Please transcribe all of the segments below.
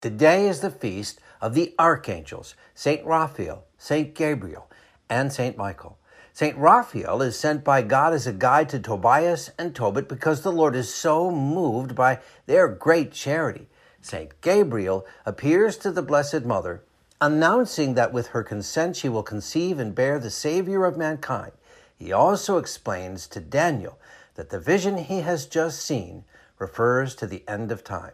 Today is the feast of the archangels, St. Raphael, St. Gabriel, and St. Michael. St. Raphael is sent by God as a guide to Tobias and Tobit because the Lord is so moved by their great charity. St. Gabriel appears to the Blessed Mother, announcing that with her consent she will conceive and bear the Savior of mankind. He also explains to Daniel that the vision he has just seen refers to the end of time.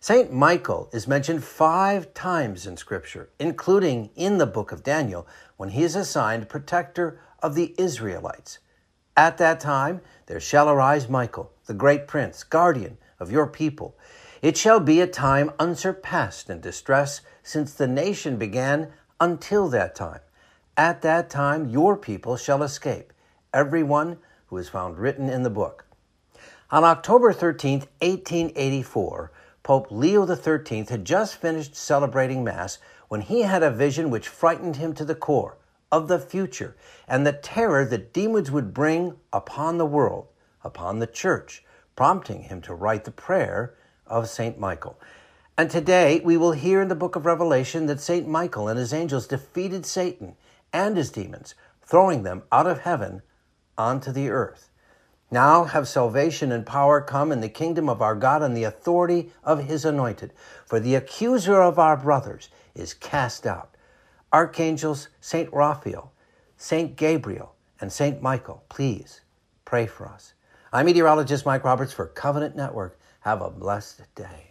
St. Michael is mentioned five times in Scripture, including in the book of Daniel, when he is assigned protector of the Israelites. At that time there shall arise Michael, the great prince, guardian of your people. It shall be a time unsurpassed in distress since the nation began until that time. At that time your people shall escape, every one who is found written in the book. On October 13, 1884, Pope Leo XIII had just finished celebrating Mass when he had a vision which frightened him to the core of the future and the terror that demons would bring upon the world, upon the church, prompting him to write the prayer of St. Michael. And today we will hear in the book of Revelation that St. Michael and his angels defeated Satan and his demons, throwing them out of heaven onto the earth. Now have salvation and power come in the kingdom of our God and the authority of his anointed. For the accuser of our brothers is cast out. Archangels, St. Raphael, St. Gabriel, and St. Michael, please pray for us. I'm meteorologist Mike Roberts for Covenant Network. Have a blessed day.